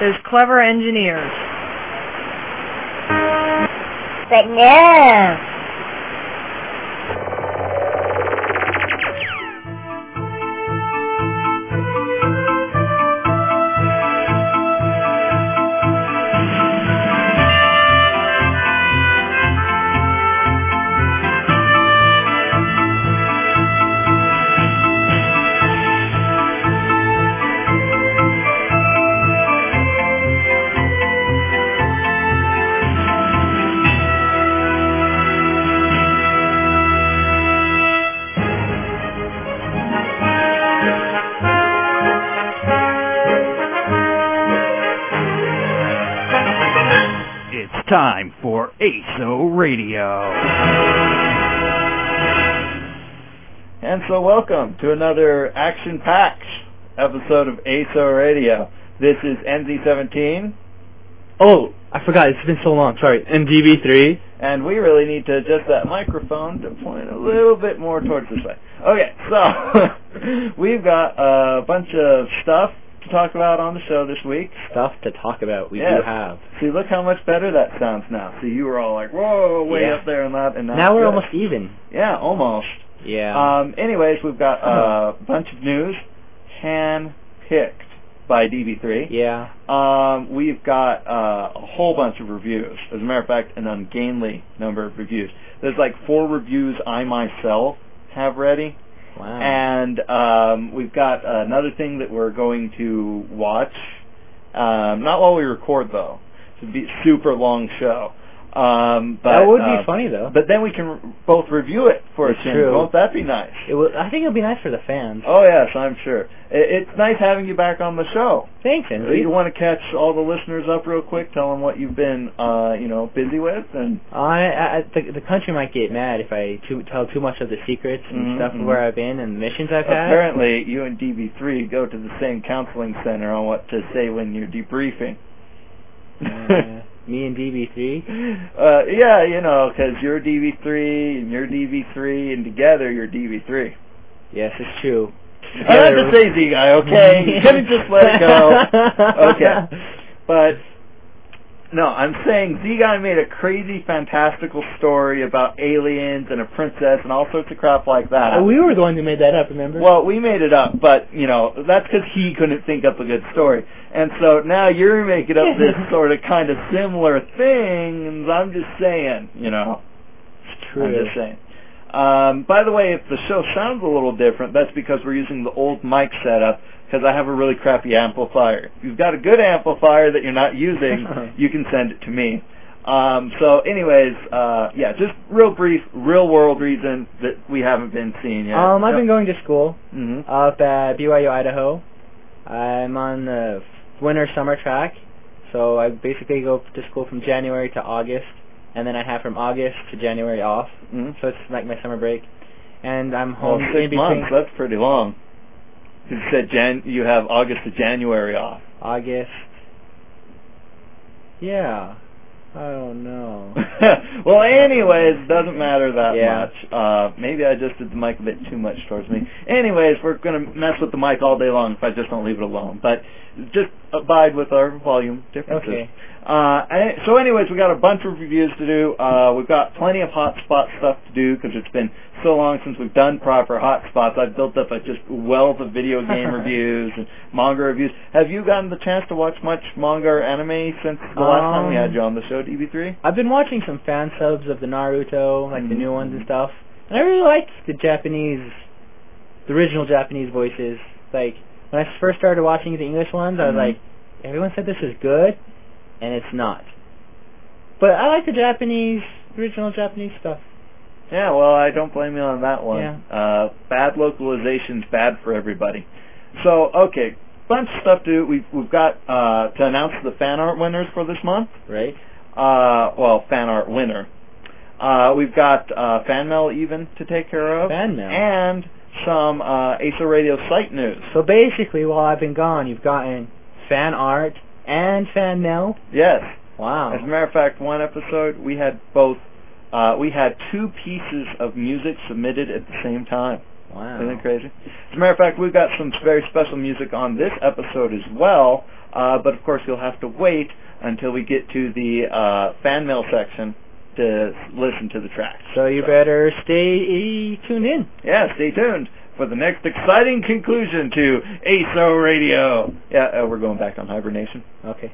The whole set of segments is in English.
Those clever engineers. But no. Time for ASO Radio. And so, welcome to another action-packed episode of ASO Radio. This is NZ17, Oh, I forgot. It's been so long. Sorry. MGB3. and we really need to adjust that microphone to point a little bit more towards this way. Okay, so we've got a bunch of stuff to talk about on the show this week. Stuff to talk about. We Yes. do have. See, look how much better that sounds now. See, you were all like, "Whoa, way Yeah. up there and that," and Now we're good. almost even. yeah, almost. Yeah. Um, anyways, we've got a bunch of news hand-picked by DB3. yeah. Um, we've got uh, a whole bunch of reviews. As a matter of fact, an ungainly number of reviews. There's like four reviews I myself have ready, Wow. and um, we've got another thing that we're going to watch. Um, not while we record though. It's a super long show. Um, but, that would uh, be funny though. But then we can both review it for It's a change. true. Won't that be nice? it would, I think it would be nice for the fans. Oh yes, I'm sure. It, it's nice having you back on the show. Thanks, Do Enzy. You want to catch all the listeners up real quick? Tell them what you've been, uh, you know, busy with, and I, I the, the country might get mad if I too, tell too much of the secrets and stuff of mhm. where I've been and the missions I've had. apparently you and DB3 go to the same counseling center on what to say when you're debriefing. Uh, me and DB3. uh, yeah, you know, 'cause you're DB3 and you're DB3, and together you're DB3. Yes, it's true. I have to say Z guy, okay? You couldn't just let it go. Okay. But no, I'm saying Z Guy made a crazy, fantastical story about aliens and a princess and all sorts of crap like that. Uh, we were the one who made that up, remember? well, we made it up, but you know that's because he couldn't think up a good story, and so now you're making up this sort of kind of similar thing. And I'm just saying, you know, it's true. I'm just saying. Um, by the way, if the show sounds a little different, that's because we're using the old mic setup because I have a really crappy amplifier. If you've got a good amplifier that you're not using, you can send it to me. Um, so, anyways, uh, yeah, just real brief, real world reason that we haven't been seeing yet. Um, I've been going to school hmm up at BYU, Idaho. I'm on the winter summer track, so I basically go to school from January to August, and then I have from August to January off. hmm So it's like my summer break, and I'm Well, home six in between months, that's pretty long. You said Jan- you have August to January off. August. Yeah. I don't know. well, anyways, doesn't matter that Yeah. much. Uh, maybe I just did the mic a bit too much towards me. Anyways, we're gonna mess with the mic all day long if I just don't leave it alone. But just abide with our volume differences. Okay. Uh, so, anyways, we got a bunch of reviews to do. Uh, we've got plenty of hotspot stuff to do because it's been so long since we've done proper hotspots. I've built up a just wealth of video game reviews and manga reviews. Have you gotten the chance to watch much manga or anime since the last time we Um, had you on the show, DB3? I've been watching some fan subs of the Naruto, like the Mhm. new ones and stuff. And I really like the Japanese, the original Japanese voices. Like when I first started watching the English ones, I was Mhm. like, everyone said this is good, and it's not. But I like the Japanese, original Japanese stuff. Yeah, well, I don't blame you on that one. Yeah. Uh, bad localization's bad for everybody. So, okay, bunch of stuff to do. We've, we've got uh, to announce the fan art winners for this month. Right? Uh, well, fan art winner. Uh, we've got uh, fan mail even to take care of. Fan mail. And some uh, ASO Radio site news. So basically, while I've been gone, you've gotten fan art and fan mail. Yes. Wow. As a matter of fact, one episode we had both. Uh, we had two pieces of music submitted at the same time. Wow. Isn't it crazy? As a matter of fact, we've got some very special music on this episode as well. Uh, but of course, you'll have to wait until we get to the uh, fan mail section to listen to the tracks. So you better stay tuned in. Yeah, stay tuned for the next exciting conclusion to ASO Radio. Yeah, uh, we're going back on hibernation. Okay.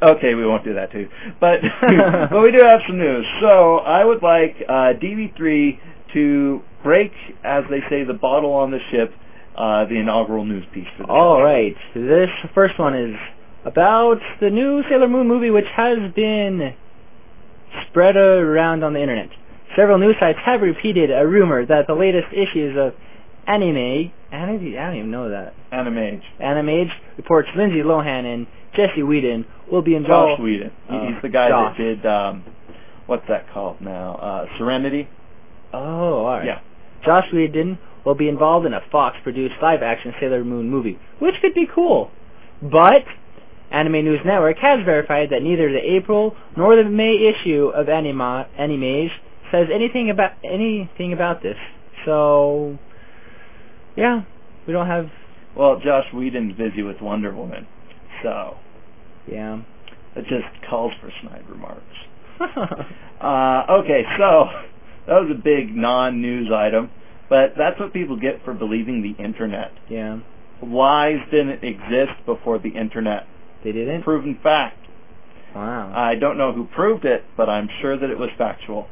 Okay, we won't do that too. But but we do have some news. So I would like uh, DB3 to break, as they say, the bottle on the ship, uh, the inaugural news piece for this. All right. This first one is about the new Sailor Moon movie, which has been spread around on the internet. Several news sites have repeated a rumor that the latest issues of Anime, Anime, I don't even know that. Animage. Animage reports Lindsay Lohan and Jesse Whedon will be involved. Josh Whedon. He- Oh, He's the guy Josh. that did um, what's that called now? Uh, Serenity. Oh, all right. Yeah. Josh Whedon will be involved in a Fox-produced live-action Sailor Moon movie, which could be cool. But Anime News Network has verified that neither the April nor the May issue of Anima Animage says anything about anything about this. So, yeah, we don't have. Well, Josh Whedon's busy with Wonder Woman, so Yeah. it just calls for snide remarks. Uh, okay, so that was a big non-news item, but that's what people get for believing the internet. yeah. Lies didn't exist before the internet. They didn't. Proven fact. Wow. I don't know who proved it, but I'm sure that it was factual.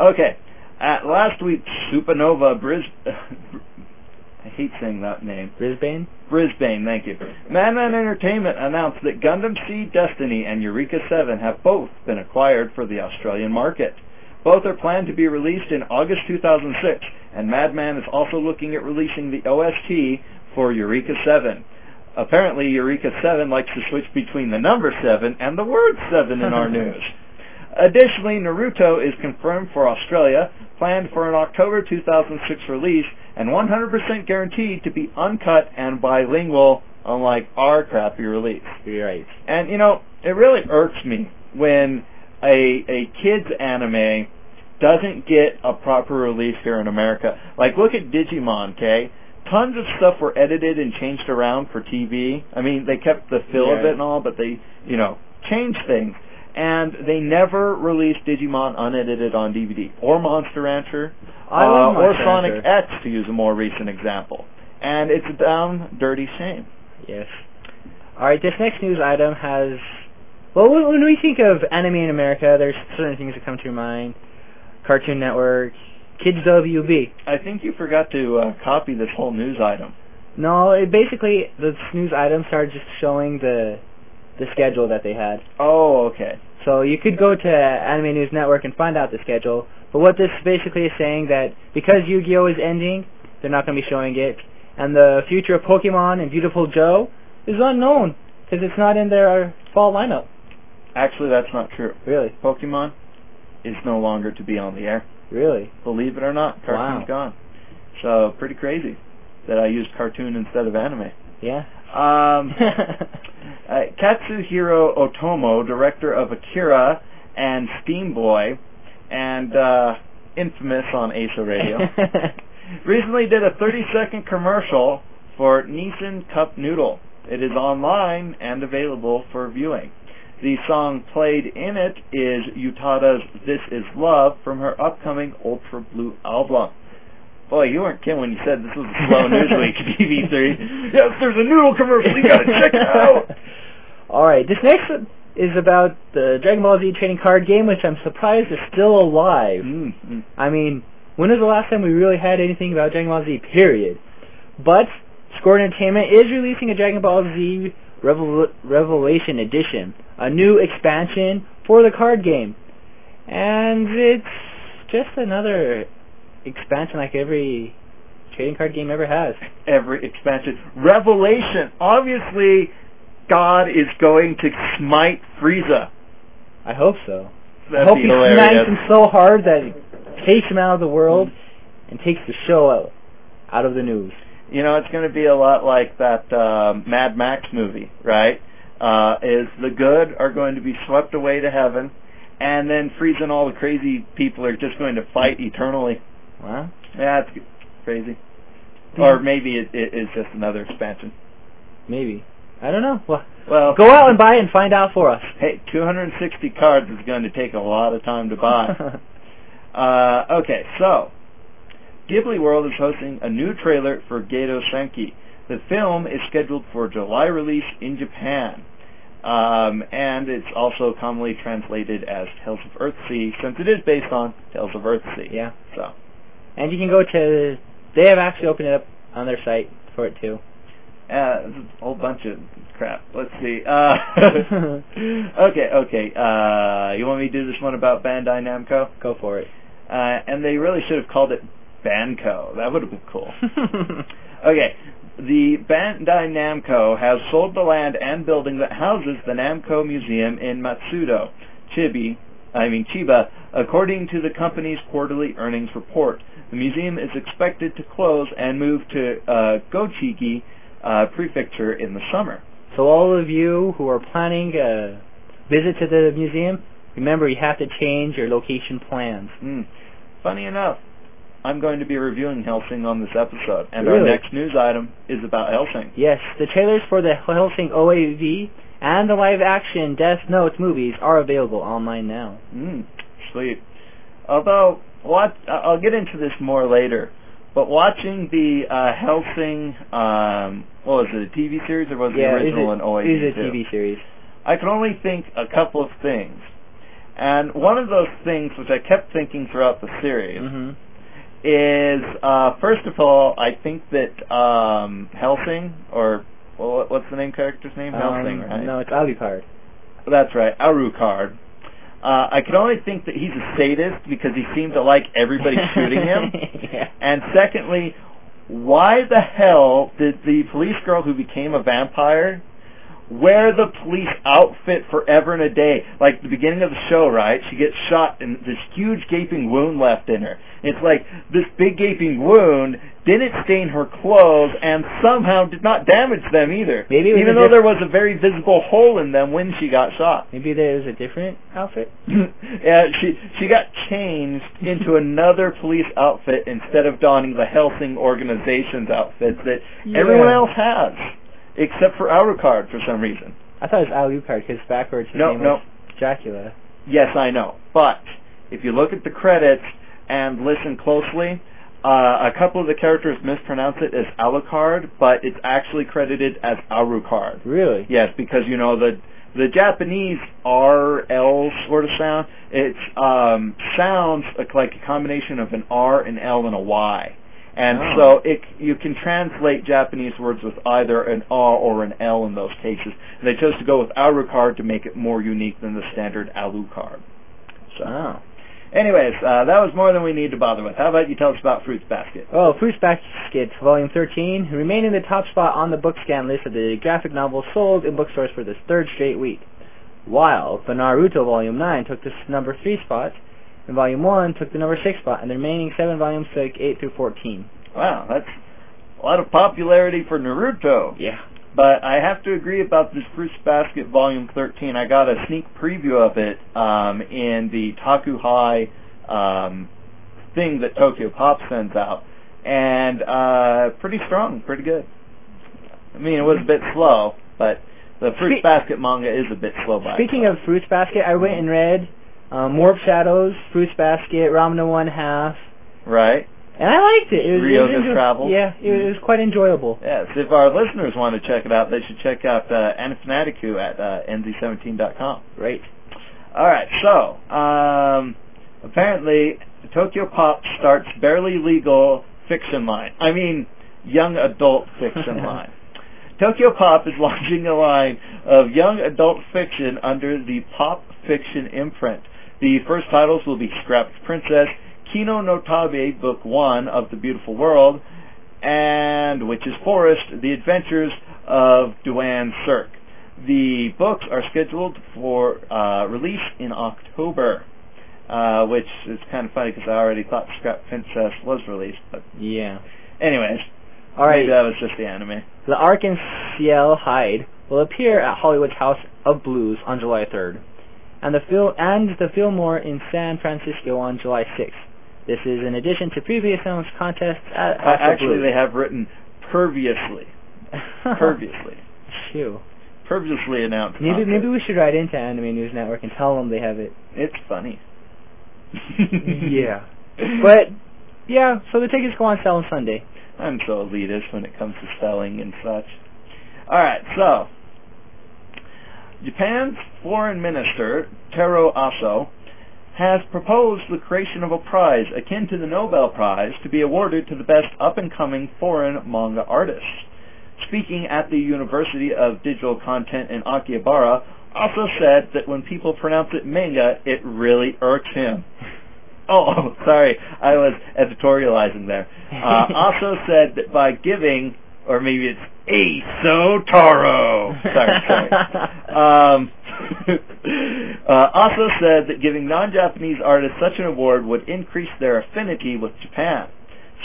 Okay, at last week's Supernova Bris. I hate saying that name. Brisbane. Brisbane, thank you. Madman Entertainment announced that Gundam Seed Destiny and Eureka 7 have both been acquired for the Australian market. Both are planned to be released in August 2006, and Madman is also looking at releasing the OST for Eureka 7. Apparently, Eureka 7 likes to switch between the number 7 and the word 7 in our news. Additionally, Naruto is confirmed for Australia, planned for an October 2006 release, and 100% guaranteed to be uncut and bilingual, unlike our crappy release. Right. And you know, it really irks me when a a kids anime doesn't get a proper release here in America. Like look at Digimon, okay? Tons of stuff were edited and changed around for TV. I mean, they kept the feel of it and all, but they, you know, changed things. And they never released Digimon unedited on DVD or Monster Rancher I uh, or Monster Sonic Rancher. X to use a more recent example. And it's a down dirty shame. Yes. All right. This next news item has. Well, when when we think of anime in America, there's certain things that come to your mind: Cartoon Network, Kids WB. I think you forgot to uh, copy this whole news item. No, it basically this news item started just showing the the schedule that they had. Oh, okay. So you could go to Anime News Network and find out the schedule. But what this basically is saying that because Yu-Gi-Oh is ending, they're not going to be showing it, and the future of Pokemon and Viewtiful Joe is unknown because it's not in their fall lineup. Actually, that's not true. Really, Pokemon is no longer to be on the air. really. Believe it or not, cartoon's Wow. gone. So pretty crazy that I used cartoon instead of anime. Yeah. Um, uh, Katsuhiro Otomo, director of Akira and Steam Boy, and uh, infamous on ASO Radio, recently did a 30-second commercial for Nissan Cup Noodle. It is online and available for viewing. The song played in it is Utada's This Is Love from her upcoming Ultra Blue album. Boy, you weren't kidding when you said this was a slow news week, DB3. Yes, there's a noodle commercial. You gotta check it out. All right. This next is about the Dragon Ball Z trading card game, which I'm surprised is still alive. Mm, mm. I mean, when was the last time we really had anything about Dragon Ball Z? Period. But Score Entertainment is releasing a Dragon Ball Z Revel- Revelation Edition, a new expansion for the card game, and it's just another expansion like every trading card game ever has. Every expansion. Revelation. Obviously, God is going to smite Frieza. I hope so. That'd I hope he hilarious. smacks him so hard that he takes him out of the world and takes the show out, out of the news. You know, it's going to be a lot like that um, Mad Max movie, right? Uh, is the good are going to be swept away to heaven, and then Frieza and all the crazy people are just going to fight eternally. Wow. Yeah, it's, crazy? Or maybe it, it is just another expansion. Maybe. I don't know. Well, Well, go out and buy it and find out for us. Hey, 260 cards is going to take a lot of time to buy. uh, okay, so Ghibli World is hosting a new trailer for Gedo Senki. The film is scheduled for July release in Japan. Um, and it's also commonly translated as Tales of Earthsea, since it is based on Tales of Earthsea. yeah. So, And you can go to. They have actually opened it up on their site for it too. uh, a whole bunch of crap. Let's see. Uh, okay, okay. Uh, you want me to do this one about Bandai Namco? Go for it. Uh, and they really should have called it Banco. That would have been cool. Okay, the Bandai Namco has sold the land and building that houses the Namco Museum in Matsudo, Chibi, I mean Chiba, according to the company's quarterly earnings report. The museum is expected to close and move to uh, Tochigi uh, Prefecture in the summer. so all of you who are planning a visit to the museum, remember you have to change your location plans. Hmm. Funny enough, I'm going to be reviewing Hellsing on this episode, and Really? our next news item is about Hellsing. Yes, the trailers for the Hellsing OAV and the live-action Death Note movies are available online now. Mm, sweet. Although, what I'll get into this more later, but watching the uh, Hellsing, um, what was it, a TV series or was it yeah, the original it, OAV is a too? TV series. I can only think a couple of things. And one of those things which I kept thinking throughout the series hmm is, uh, first of all, I think that um, Hellsing, or well, what's the name character's name? Hellsing, right? Um, No, it's Alucard. That's right, Arucard. Uh, I can only think that he's a sadist because he seemed to like everybody shooting him. yeah. And secondly, why the hell did the police girl who became a vampire wear the police outfit forever and a day? Like the beginning of the show, right? She gets shot and this huge gaping wound left in her. It's like this big gaping wound didn't stain her clothes and somehow did not damage them either. Maybe even though diff- there was a very visible hole in them when she got shot. Maybe there's a different outfit. yeah, she she got changed into another police outfit instead of donning the Hellsing organization's outfits that Yeah. everyone else has, except for Alucard for some reason. I thought it was Alucard because backwards his No, name no. was Dracula. Yes, I know, but if you look at the credits and listen closely, uh, a couple of the characters mispronounce it as Alucard, but it's actually credited as Alucard. Really? Yes, because you know the the Japanese R L sort of sound. It um, sounds like, like a combination of an R, an L, and a Y. And Oh. so it you can translate Japanese words with either an R or an L in those cases. And they chose to go with Alucard to make it more unique than the standard Alucard. So, Oh. anyways, uh, that was more than we need to bother with. How about you tell us about Fruits Basket? Oh, Fruits Basket Volume 13 remained in the top spot on the book scan list of the graphic novels sold in bookstores for the third straight week. While the Naruto Volume 9 took the number 3 spot, and Volume 1 took the number 6 spot, and the remaining 7 volumes took 8 through 14. Wow, that's a lot of popularity for Naruto. Yeah. But I have to agree about this Fruits Basket Volume 13. I got a sneak preview of it um, in the Takuhai um, thing that Tokyo Pop sends out, and uh, pretty strong, pretty good. I mean, it was a bit slow, but the Fruits Basket manga is a bit slow by Speaking itself. of Fruits Basket, I went and read um, Warp Shadows, Fruits Basket, Ranma One Half, right. and I liked it. It was, Ryoga's it was Travels? Yeah, it was quite enjoyable. Yes, if our listeners want to check it out, they should check out uh, Anafanaticu at uh, nz17.com. Great. All right, so um, apparently Tokyo Pop starts barely legal fiction line. I mean, young adult fiction line. Tokyo Pop is launching a line of young adult fiction under the Pop Fiction imprint. The first titles will be Scrapped Princess, Kino no Tabi, Book One of the Beautiful World, and Witch's Forest, The Adventures of Duan Surk. The books are scheduled for uh, release in October, uh, which is kind of funny because I already thought Scrap Princess was released. But Yeah. anyways, All right. maybe that was just the anime. The Ark and Ciel Hyde will appear at Hollywood's House of Blues on July 3rd, and the Phil and the Fillmore in San Francisco on July 6th. This is in addition to previous announced contests at Uh, actually, they have written perviously. perviously. Shoo. Perviously announced. Maybe maybe we should write into Anime News Network and tell them they have it. It's funny. yeah. But yeah, so the tickets go on sale on Sunday. I'm so elitist when it comes to spelling and such. Alright, so Japan's foreign minister, Taro Aso, has proposed the creation of a prize akin to the Nobel Prize to be awarded to the best up and coming foreign manga artists. Speaking at the University of Digital Content in Akihabara, also said that when people pronounce it manga, it really irks him. Oh, oh, sorry, I was editorializing there. Uh, also said that by giving, or maybe it's Aso Taro. Sorry, sorry. Um, uh, also said that giving non-Japanese artists such an award would increase their affinity with Japan.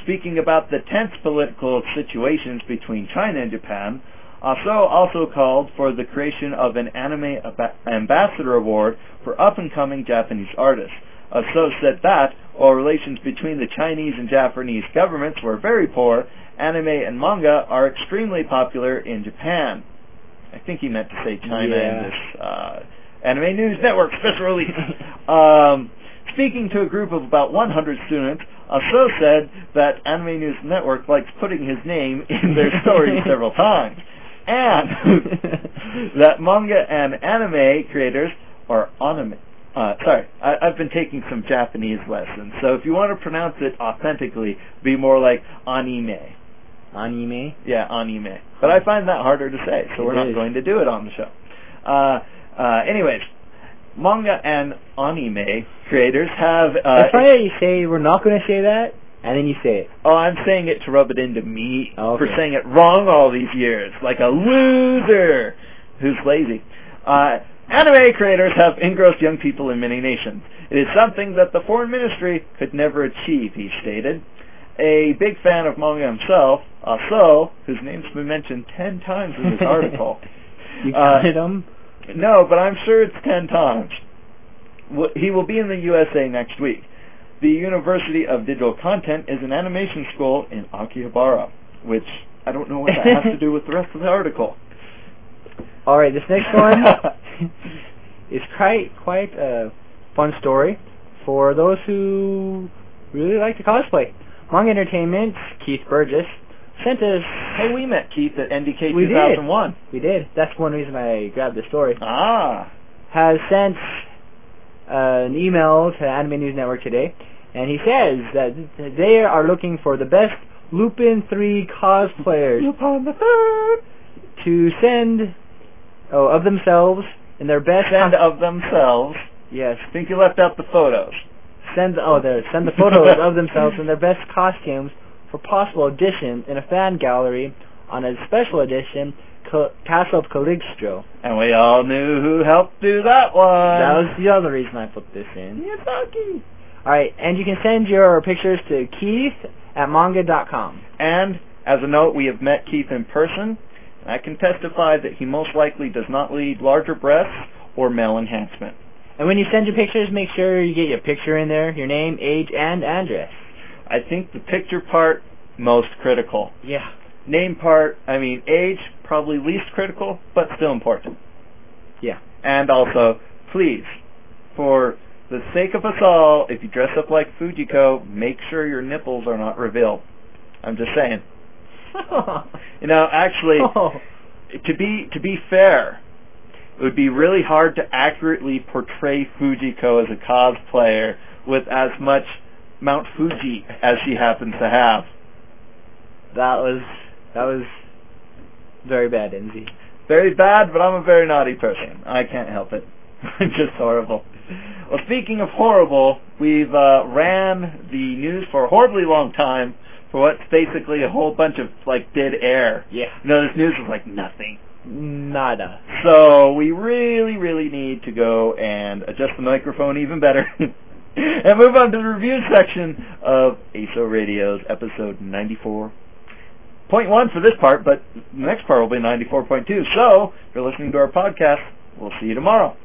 Speaking about the tense political situations between China and Japan, Aso also called for the creation of an anime aba- ambassador award for up-and-coming Japanese artists. Aso said that, while relations between the Chinese and Japanese governments were very poor, anime and manga are extremely popular in Japan. I think he meant to say China Yeah. in this uh, Anime News Network special release. um, speaking to a group of about 100 students, Aso said that Anime News Network likes putting his name in their stories several times, and that manga and anime creators are anime. Uh, sorry, I, I've been taking some Japanese lessons, so if you want to pronounce it authentically, be more like anime. Anime. Yeah, anime. But I find that harder to say, so we're not going to do it on the show. Uh, uh, anyways, manga and anime creators have. Uh, That's that you say we're not going to say that, and then you say it. Oh, I'm saying it to rub it into me Oh, for saying it wrong all these years, like a loser who's lazy. Uh, anime creators have engrossed young people in many nations. It is something that the foreign ministry could never achieve, he stated. A big fan of manga himself, Aso, whose name's been mentioned ten times in this article. You Uh, counted them? No, but I'm sure it's ten times. He will be in the USA next week. The University of Digital Content is an animation school in Akihabara, which I don't know what that has to do with the rest of the article. All right, this next one is quite quite a fun story for those who really like to cosplay. Manga Entertainment, Keith Burgess, sent us. hey, we met Keith at NDK We did. 2001. We did. That's one reason I grabbed the story. Ah, Has sent uh, an email to Anime News Network today, and he says that they are looking for the best Lupin 3 cosplayers upon the third. to send oh, of themselves in their best Send of themselves. yes I think you left out the photos. Send oh there send the photos of themselves in their best costumes for possible audition in a fan gallery on a special edition Ca- Castle of Cagliostro. And we all knew who helped do that one. That was the other reason I put this in. Miyazaki. All right, and you can send your pictures to Keith at manga.com. And as a note, we have met Keith in person. And I can testify that he most likely does not lead larger breasts or male enhancement. And when you send your pictures, make sure you get your picture in there, your name, age, and address. I think the picture part most critical. Yeah. Name part, I mean age probably least critical, but still important. Yeah. And also, please, for the sake of us all, if you dress up like Fujiko, make sure your nipples are not revealed. I'm just saying. You know, actually, Oh. to be to be fair, it would be really hard to accurately portray Fujiko as a cosplayer with as much Mount Fuji as she happens to have. That was that was very bad, Enzy. Very bad, but I'm a very naughty person. I can't help it. I'm just horrible. Well, speaking of horrible, we've uh, ran the news for a horribly long time for what's basically a whole bunch of like dead air. Yeah. You know, this news is like nothing. Nada. So we really, really need to go and adjust the microphone even better and move on to the review section of ASO Radio's episode 94.1 for this part, but the next part will be 94.2. So, if you're listening to our podcast, we'll see you tomorrow.